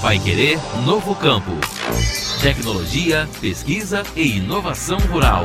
Vai Querer Novo Campo. Tecnologia, pesquisa e inovação rural.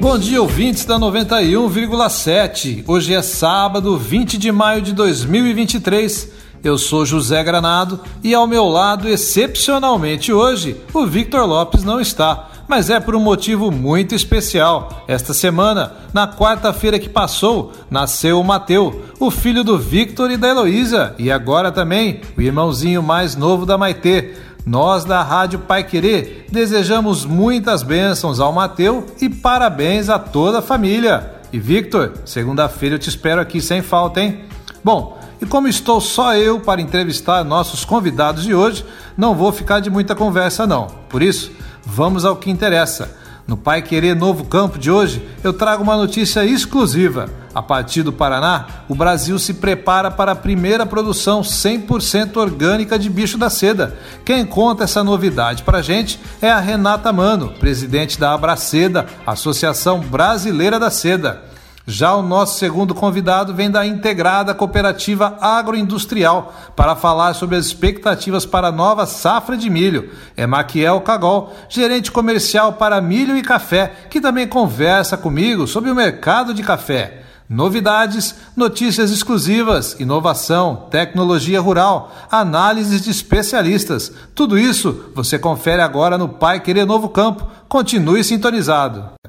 Bom dia, ouvintes da 91,7. Hoje é sábado, 20 de maio de 2023. Eu sou José Granado e ao meu lado, excepcionalmente hoje, o Victor Lopes não está mas é por um motivo muito especial. Esta semana, na quarta-feira que passou, nasceu o Mateu, o filho do Victor e da Heloísa, e agora também o irmãozinho mais novo da Maitê. Nós da Rádio Pai Querer desejamos muitas bênçãos ao Mateu e parabéns a toda a família. E Victor, segunda-feira eu te espero aqui sem falta, hein? Bom, e como estou só eu para entrevistar nossos convidados de hoje, não vou ficar de muita conversa não. Por isso, vamos ao que interessa. No Pai Querer Novo Campo de hoje, eu trago uma notícia exclusiva. A partir do Paraná, o Brasil se prepara para a primeira produção 100% orgânica de bicho da seda. Quem conta essa novidade para a gente é a Renata Mano, presidente da Abraceda, Associação Brasileira da Seda. Já o nosso segundo convidado vem da integrada cooperativa agroindustrial para falar sobre as expectativas para a nova safra de milho. É Maquiel Cagol, gerente comercial para milho e café, que também conversa comigo sobre o mercado de café. Novidades, notícias exclusivas, inovação, tecnologia rural, análises de especialistas. Tudo isso você confere agora no Pai Querer Novo Campo. Continue sintonizado.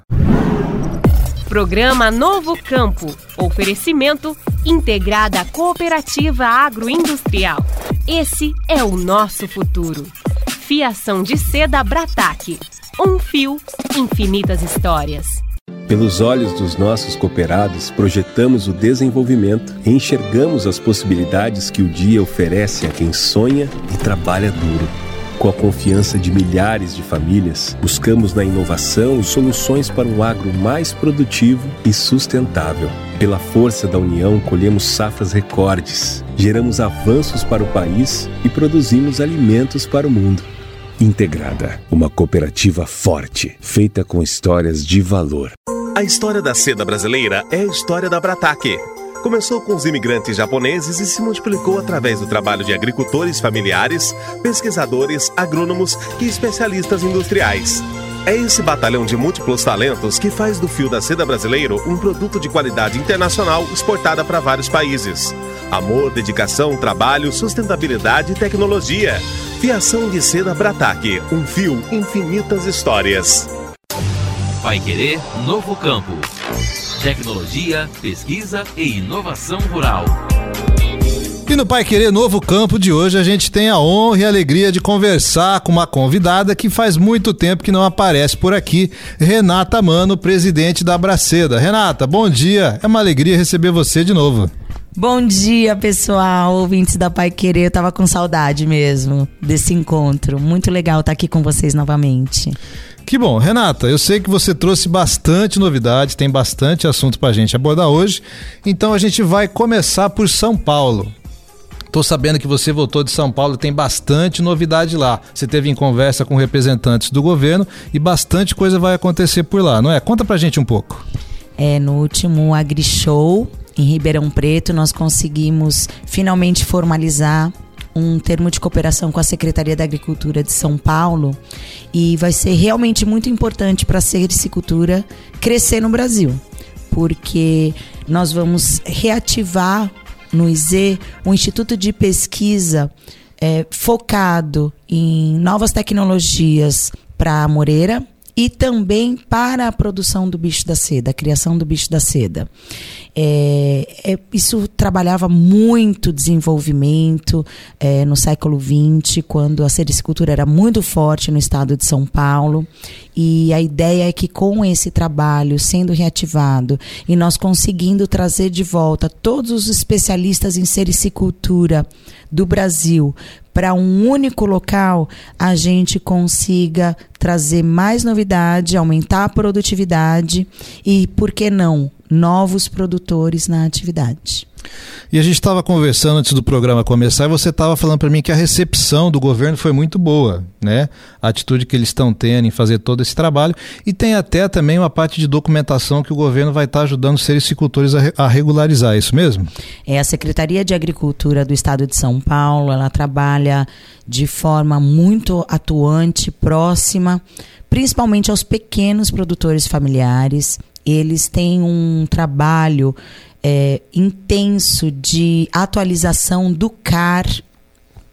Programa Novo Campo. Oferecimento Integrada Cooperativa Agroindustrial. Esse é o nosso futuro. Fiação de seda Brataque. Um fio, infinitas histórias. Pelos olhos dos nossos cooperados, projetamos o desenvolvimento e enxergamos as possibilidades que o dia oferece a quem sonha e trabalha duro. Com a confiança de milhares de famílias, buscamos na inovação soluções para um agro mais produtivo e sustentável. Pela força da união, colhemos safras recordes, geramos avanços para o país e produzimos alimentos para o mundo. Integrada, uma cooperativa forte, feita com histórias de valor. A história da seda brasileira é a história da Brataque Começou com os imigrantes japoneses e se multiplicou através do trabalho de agricultores familiares, pesquisadores, agrônomos e especialistas industriais. É esse batalhão de múltiplos talentos que faz do fio da seda brasileiro um produto de qualidade internacional exportada para vários países. Amor, dedicação, trabalho, sustentabilidade e tecnologia. Fiação de seda Brataque, um fio, infinitas histórias. Vai querer novo campo tecnologia, pesquisa e inovação rural. E no Pai Querer Novo Campo de hoje a gente tem a honra e a alegria de conversar com uma convidada que faz muito tempo que não aparece por aqui, Renata Mano, presidente da Braceda. Renata, bom dia. É uma alegria receber você de novo. Bom dia, pessoal, ouvintes da Pai Querer. Eu tava com saudade mesmo desse encontro. Muito legal estar aqui com vocês novamente. Que bom. Renata, eu sei que você trouxe bastante novidades, tem bastante assunto para a gente abordar hoje. Então a gente vai começar por São Paulo. Tô sabendo que você voltou de São Paulo, tem bastante novidade lá. Você teve em conversa com representantes do governo e bastante coisa vai acontecer por lá, não é? Conta pra gente um pouco. É, no último AgriShow em Ribeirão Preto, nós conseguimos finalmente formalizar um termo de cooperação com a Secretaria da Agricultura de São Paulo e vai ser realmente muito importante para a sericicultura crescer no Brasil, porque nós vamos reativar no IZ um instituto de pesquisa é, focado em novas tecnologias para a Moreira e também para a produção do bicho da seda, a criação do bicho da seda. É, é, isso trabalhava muito desenvolvimento é, no século XX, quando a sericicultura era muito forte no estado de São Paulo. E a ideia é que com esse trabalho sendo reativado e nós conseguindo trazer de volta todos os especialistas em sericicultura do Brasil para um único local, a gente consiga trazer mais novidade, aumentar a produtividade e, por que não, novos produtores na atividade. E a gente estava conversando antes do programa começar e você estava falando para mim que a recepção do governo foi muito boa, né? A atitude que eles estão tendo em fazer todo esse trabalho e tem até também uma parte de documentação que o governo vai estar tá ajudando os sericultores a, a regularizar, é isso mesmo? É a Secretaria de Agricultura do Estado de São Paulo, ela trabalha de forma muito atuante, próxima, principalmente aos pequenos produtores familiares. Eles têm um trabalho é, intenso de atualização do CAR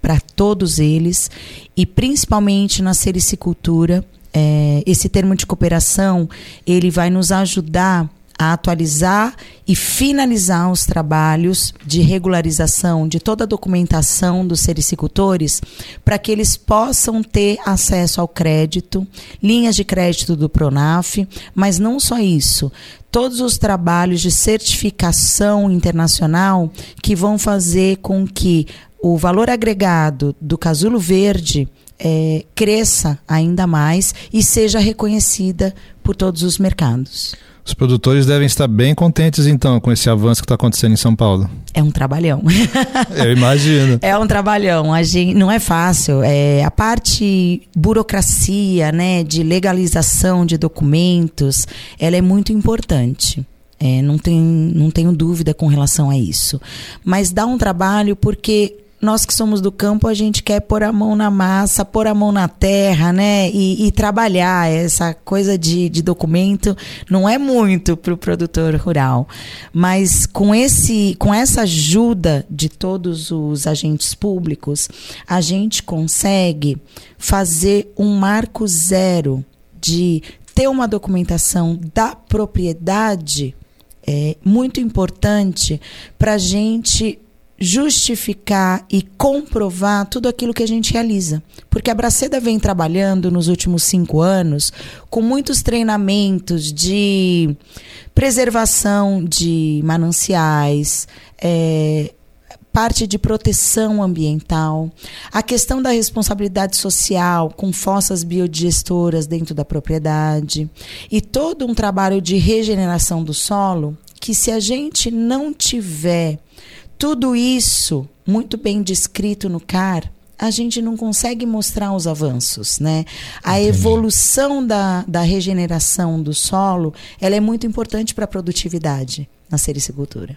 para todos eles e principalmente na sericicultura. É, esse termo de cooperação ele vai nos ajudar a atualizar e finalizar os trabalhos de regularização de toda a documentação dos sericicultores para que eles possam ter acesso ao crédito, linhas de crédito do Pronaf, mas não só isso, todos os trabalhos de certificação internacional que vão fazer com que o valor agregado do casulo verde é, cresça ainda mais e seja reconhecida por todos os mercados. Os produtores devem estar bem contentes, então, com esse avanço que está acontecendo em São Paulo. É um trabalhão. Eu imagino. É um trabalhão. A gente, não é fácil. É, a parte burocracia, né, de legalização de documentos, ela é muito importante. É, não, tem, não tenho dúvida com relação a isso. Mas dá um trabalho porque nós que somos do campo, a gente quer pôr a mão na massa, pôr a mão na terra, né? E, e trabalhar. Essa coisa de, de documento não é muito para o produtor rural. Mas com, esse, com essa ajuda de todos os agentes públicos, a gente consegue fazer um marco zero de ter uma documentação da propriedade é muito importante para a gente justificar e comprovar tudo aquilo que a gente realiza. Porque a Braceda vem trabalhando nos últimos cinco anos com muitos treinamentos de preservação de mananciais, é, parte de proteção ambiental, a questão da responsabilidade social com fossas biodigestoras dentro da propriedade e todo um trabalho de regeneração do solo que se a gente não tiver tudo isso muito bem descrito no CAR, a gente não consegue mostrar os avanços, né? A Entendi. evolução da, da regeneração do solo, ela é muito importante para a produtividade na sericicultura.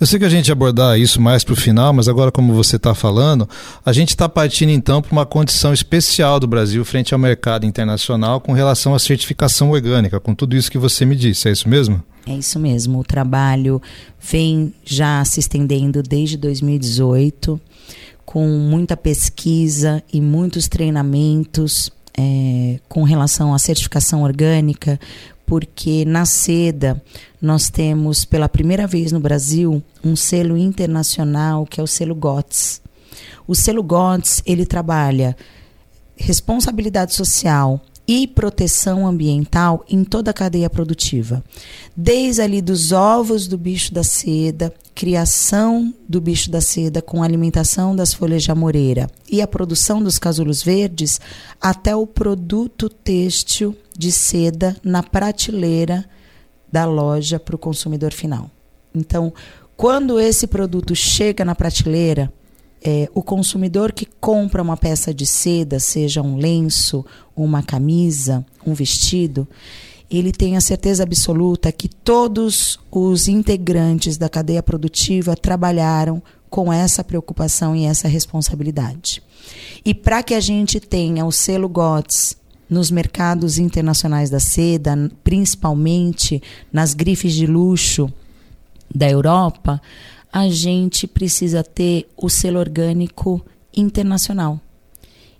Eu sei que a gente ia abordar isso mais para o final, mas agora, como você está falando, a gente está partindo então para uma condição especial do Brasil frente ao mercado internacional com relação à certificação orgânica, com tudo isso que você me disse, é isso mesmo? É isso mesmo. O trabalho vem já se estendendo desde 2018, com muita pesquisa e muitos treinamentos é, com relação à certificação orgânica, porque na seda nós temos pela primeira vez no Brasil um selo internacional que é o selo GOTS. O selo GOTS ele trabalha responsabilidade social, e proteção ambiental em toda a cadeia produtiva. Desde ali dos ovos do bicho da seda, criação do bicho da seda com alimentação das folhas de amoreira e a produção dos casulos verdes, até o produto têxtil de seda na prateleira da loja para o consumidor final. Então, quando esse produto chega na prateleira, é, o consumidor que compra uma peça de seda, seja um lenço, uma camisa, um vestido, ele tem a certeza absoluta que todos os integrantes da cadeia produtiva trabalharam com essa preocupação e essa responsabilidade. E para que a gente tenha o selo GOTS nos mercados internacionais da seda, principalmente nas grifes de luxo da Europa, a gente precisa ter o selo orgânico internacional.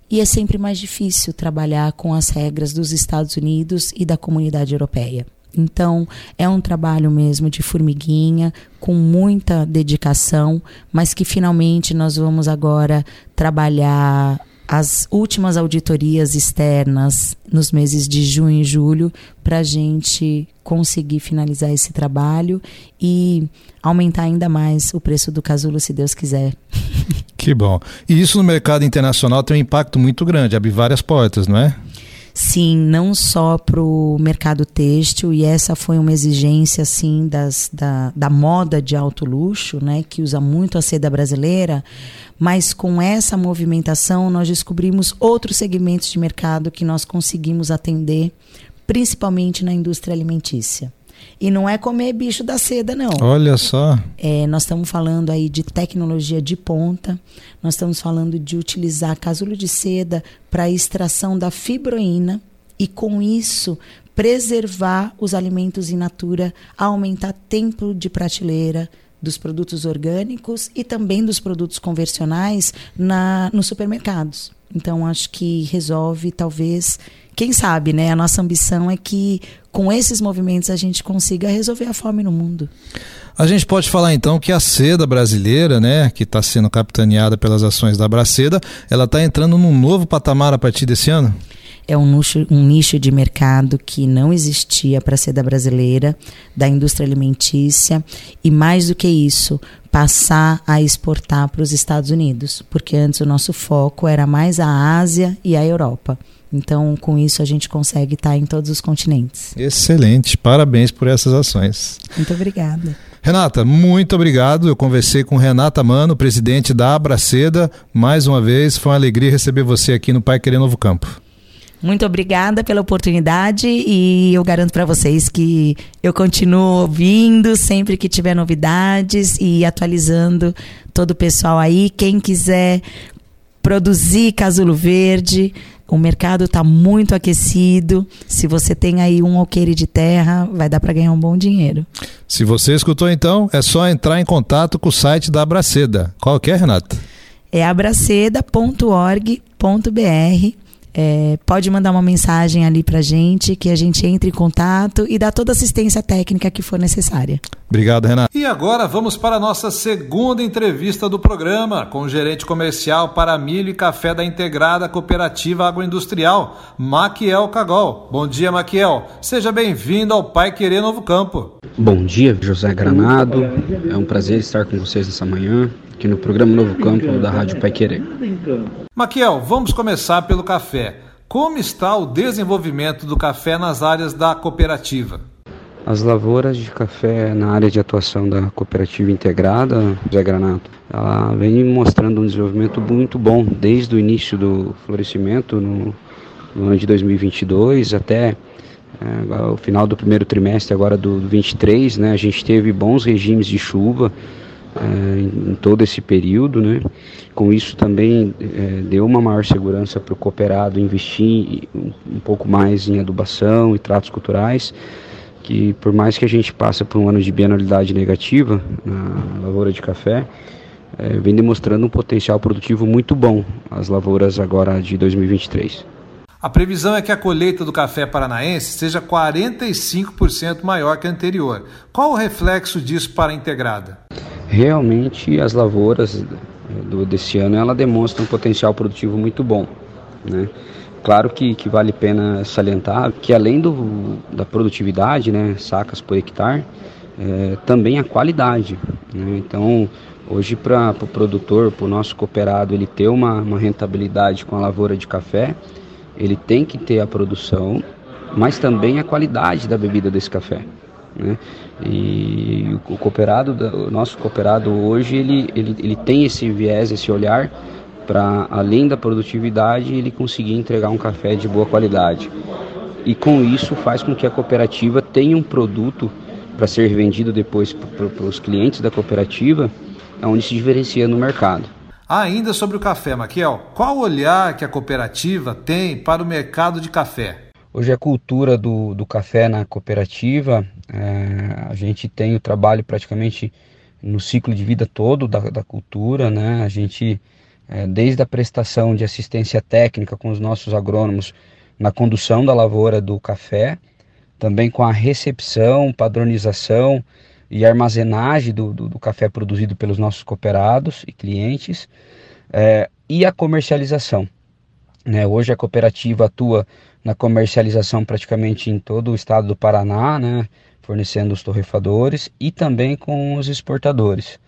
E é sempre mais difícil trabalhar com as regras dos Estados Unidos e da comunidade europeia. Então, é um trabalho mesmo de formiguinha, com muita dedicação, mas que finalmente nós vamos agora trabalhar as últimas auditorias externas nos meses de junho e julho para a gente conseguir finalizar esse trabalho e aumentar ainda mais o preço do casulo, se Deus quiser. Que bom. E isso no mercado internacional tem um impacto muito grande, abre várias portas, não é? Sim, não só para o mercado têxtil, e essa foi uma exigência assim das, da, da moda de alto luxo, né, que usa muito a seda brasileira, mas com essa movimentação nós descobrimos outros segmentos de mercado que nós conseguimos atender, principalmente na indústria alimentícia. E não é comer bicho da seda, não. Olha só. É, nós estamos falando aí de tecnologia de ponta, nós estamos falando de utilizar casulo de seda para extração da fibroína e, com isso, preservar os alimentos in natura, aumentar tempo de prateleira dos produtos orgânicos e também dos produtos convencionais na, nos supermercados. Então, acho que resolve, talvez, quem sabe, né? A nossa ambição é que com esses movimentos a gente consiga resolver a fome no mundo. A gente pode falar então que a seda brasileira, né, que está sendo capitaneada pelas ações da Braceda, ela está entrando num novo patamar a partir desse ano? É um nicho, um nicho de mercado que não existia para a seda brasileira, da indústria alimentícia, e mais do que isso, passar a exportar para os Estados Unidos, porque antes o nosso foco era mais a Ásia e a Europa. Então, com isso, a gente consegue estar em todos os continentes. Excelente, parabéns por essas ações. Muito obrigada. Renata, muito obrigado. Eu conversei com Renata Mano, presidente da Abraceda. Mais uma vez, foi uma alegria receber você aqui no Pai Querer Novo Campo. Muito obrigada pela oportunidade e eu garanto para vocês que eu continuo ouvindo sempre que tiver novidades e atualizando todo o pessoal aí. Quem quiser produzir casulo verde, o mercado está muito aquecido. Se você tem aí um alqueire de terra, vai dar para ganhar um bom dinheiro. Se você escutou então, é só entrar em contato com o site da Abraceda. Qual que é, Renata? É abraceda.org.br é, pode mandar uma mensagem ali para gente que a gente entre em contato e dá toda a assistência técnica que for necessária. Obrigado, Renato. E agora vamos para a nossa segunda entrevista do programa com o gerente comercial para milho e café da Integrada Cooperativa Agroindustrial, Maquiel Cagol. Bom dia, Maquiel. Seja bem-vindo ao Pai Querer Novo Campo. Bom dia, José Granado. É um prazer estar com vocês nessa manhã aqui no programa Novo Campo da Rádio Pai Querer. Maquiel, vamos começar pelo café. Como está o desenvolvimento do café nas áreas da cooperativa? As lavouras de café na área de atuação da cooperativa integrada, Zé Granato, ela vem mostrando um desenvolvimento muito bom desde o início do florescimento no, no ano de 2022 até é, o final do primeiro trimestre agora do 23, né? A gente teve bons regimes de chuva, é, em todo esse período, né? Com isso também é, deu uma maior segurança para o cooperado investir um, um, pouco mais em adubação e tratos culturais, que por mais que a gente passe por um ano de bianualidade negativa na lavoura de café, é, vem demonstrando um potencial produtivo muito bom as lavouras agora de 2023. A previsão é que a colheita do café paranaense seja 45% maior que a anterior. Qual o reflexo disso para a integrada? realmente as lavouras do, desse ano ela demonstra um potencial produtivo muito bom. Né? Claro que, que vale a pena salientar que além do, da produtividade, né, sacas por hectare, é, também a qualidade. Né? Então, hoje para o pro produtor, para o nosso cooperado, ele ter uma, uma rentabilidade com a lavoura de café, ele tem que ter a produção, mas também a qualidade da bebida desse café. Né? E o cooperado, o nosso cooperado hoje, ele, ele, ele tem esse viés, esse olhar para além da produtividade, ele conseguir entregar um café de boa qualidade. E com isso faz com que a cooperativa tenha um produto para ser vendido depois para os clientes da cooperativa, onde se diferencia no mercado. Ainda sobre o café, Maquiel, qual o olhar que a cooperativa tem para o mercado de café? Hoje a cultura do, do café na cooperativa, é, a gente tem o trabalho praticamente no ciclo de vida todo da, da cultura, né? A gente, é, desde a prestação de assistência técnica com os nossos agrônomos na condução da lavoura do café, também com a recepção, padronização e armazenagem do, do, do café produzido pelos nossos cooperados e clientes, é, e a comercialização. Né? Hoje a cooperativa atua na comercialização praticamente em todo o estado do Paraná, né, fornecendo os torrefadores e também com os exportadores.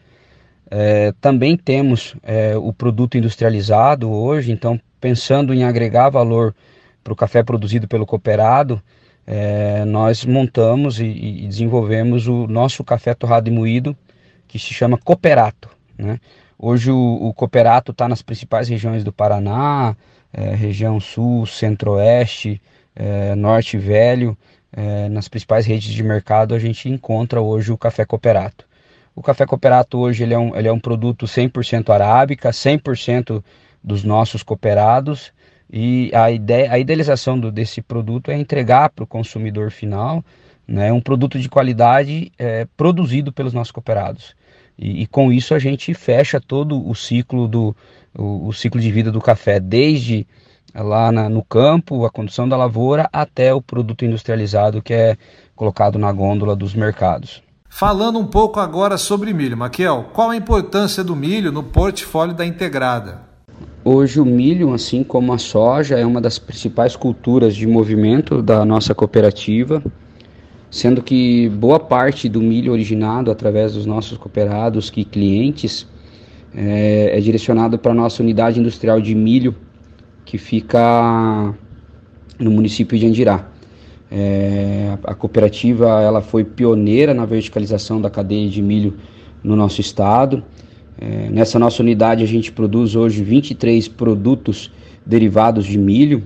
É, também temos é, o produto industrializado hoje, então pensando em agregar valor para o café produzido pelo cooperado, é, nós montamos e, e, desenvolvemos o nosso café torrado e moído, que se chama Cooperato. Né? Hoje o, o Cooperato está nas principais regiões do Paraná, é, região sul, centro-oeste, é, norte velho, é, nas principais redes de mercado a gente encontra hoje o café Cooperato. O café Cooperato hoje ele é, um, ele é um produto 100% arábica, 100% dos nossos cooperados, e a, ideia, a idealização do, desse produto é entregar para o consumidor final né, um produto de qualidade é, produzido pelos nossos cooperados. E, e, com isso a gente fecha todo o ciclo do o, o ciclo de vida do café, desde lá na, no campo, a condução da lavoura, até o produto industrializado que é colocado na gôndola dos mercados. Falando um pouco agora sobre milho, Maquiel, qual a importância do milho no portfólio da Integrada? Hoje o milho, assim como a soja, é uma das principais culturas de movimento da nossa cooperativa, sendo que boa parte do milho originado através dos nossos cooperados e clientes é, é direcionado para a nossa unidade industrial de milho, que fica no município de Andirá. É, a cooperativa ela foi pioneira na verticalização da cadeia de milho no nosso estado. É, nessa nossa unidade a gente produz hoje 23 produtos derivados de milho,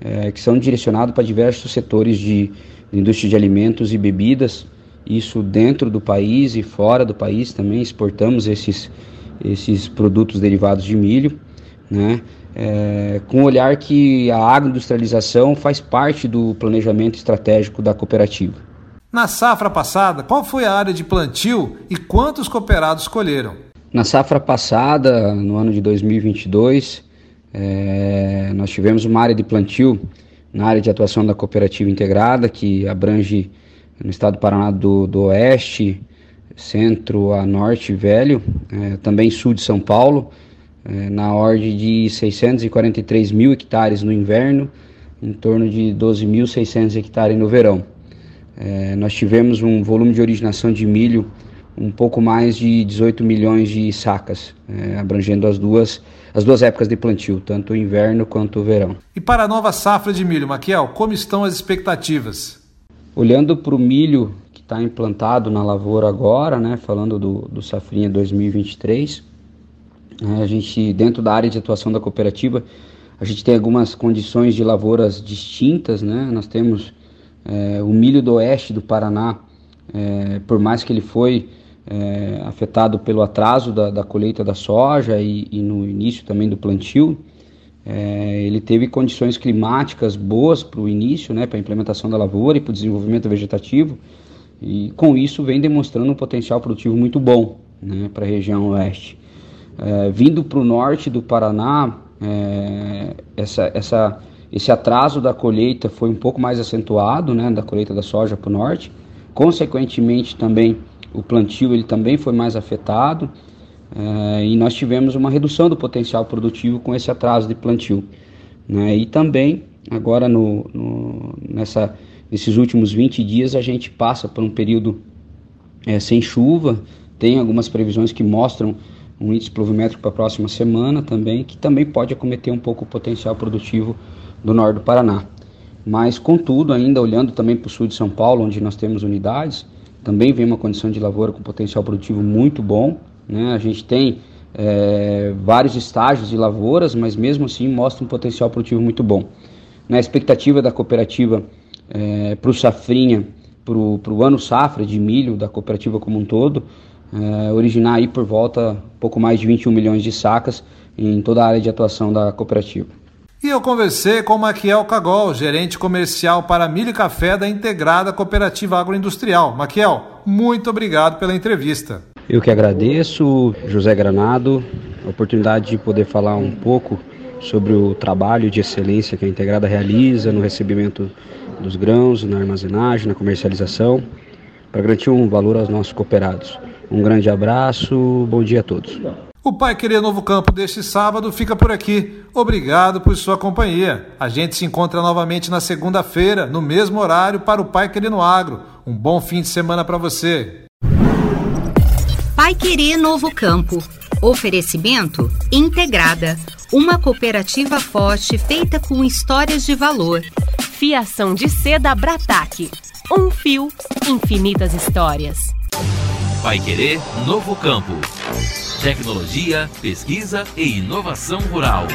é, que são direcionados para diversos setores de, de, indústria de alimentos e bebidas, isso dentro do país e fora do país também exportamos esses, esses produtos derivados de milho, né? É, com o olhar que a agroindustrialização faz parte do planejamento estratégico da cooperativa. Na safra passada, qual foi a área de plantio e quantos cooperados colheram? Na safra passada, no ano de 2022, é, nós tivemos uma área de plantio na área de atuação da cooperativa integrada, que abrange no estado do Paraná do, do Oeste, centro a norte velho, é, também sul de São Paulo, é, na ordem de 643 mil hectares no inverno, em torno de 12.600 hectares no verão. É, nós tivemos um volume de originação de milho um pouco mais de 18 milhões de sacas, é, abrangendo as duas, as duas épocas de plantio, tanto o inverno quanto o verão. E para a nova safra de milho, Maquiel, como estão as expectativas? Olhando para o milho que está implantado na lavoura agora, né, falando do, do Safrinha 2023, né, a gente, dentro da área de atuação da cooperativa, a gente tem algumas condições de lavouras distintas, né? Nós temos é, o milho do oeste do Paraná, é, por mais que ele foi é, afetado pelo atraso da, da colheita da soja e, e, no início também do plantio. É, ele teve condições climáticas boas para o início, né, para a implementação da lavoura e para o desenvolvimento vegetativo, e com isso vem demonstrando um potencial produtivo muito bom né, para a região oeste. É, vindo para o norte do Paraná, é, essa, essa, esse atraso da colheita foi um pouco mais acentuado, né, da colheita da soja para o norte, consequentemente também o plantio ele também foi mais afetado é, e nós tivemos uma redução do potencial produtivo com esse atraso de plantio. Né? E também, agora no, no, nessa, nesses últimos 20 dias, a gente passa por um período é, sem chuva, tem algumas previsões que mostram um índice pluviométrico para a próxima semana também, que também pode acometer um pouco o potencial produtivo do norte do Paraná. Mas, contudo, ainda olhando também para o sul de São Paulo, onde nós temos unidades, também vem uma condição de lavoura com potencial produtivo muito bom. Né? A gente tem é, vários estágios de lavouras, mas mesmo assim mostra um potencial produtivo muito bom. Na expectativa da cooperativa é, para o safrinha, para o ano safra de milho da cooperativa como um todo, é, originar aí por volta pouco mais de 21 milhões de sacas em toda a área de atuação da cooperativa. E eu conversei com Maquiel Cagol, gerente comercial para milho e café da Integrada Cooperativa Agroindustrial. Maquiel, muito obrigado pela entrevista. Eu que agradeço, José Granado, a oportunidade de poder falar um pouco sobre o trabalho de excelência que a Integrada realiza no recebimento dos grãos, na armazenagem, na comercialização, para garantir um valor aos nossos cooperados. Um grande abraço, bom dia a todos. O Pai Querer Novo Campo deste sábado fica por aqui. Obrigado por sua companhia. A gente se encontra novamente na segunda-feira, no mesmo horário, para o Pai Querer no Agro. Um bom fim de semana para você. Pai Querer Novo Campo. Oferecimento Integrada Uma cooperativa forte feita com histórias de valor. Fiação de seda Brataque. Um fio, infinitas histórias. Vai Querer Novo Campo. Tecnologia, pesquisa e inovação rural.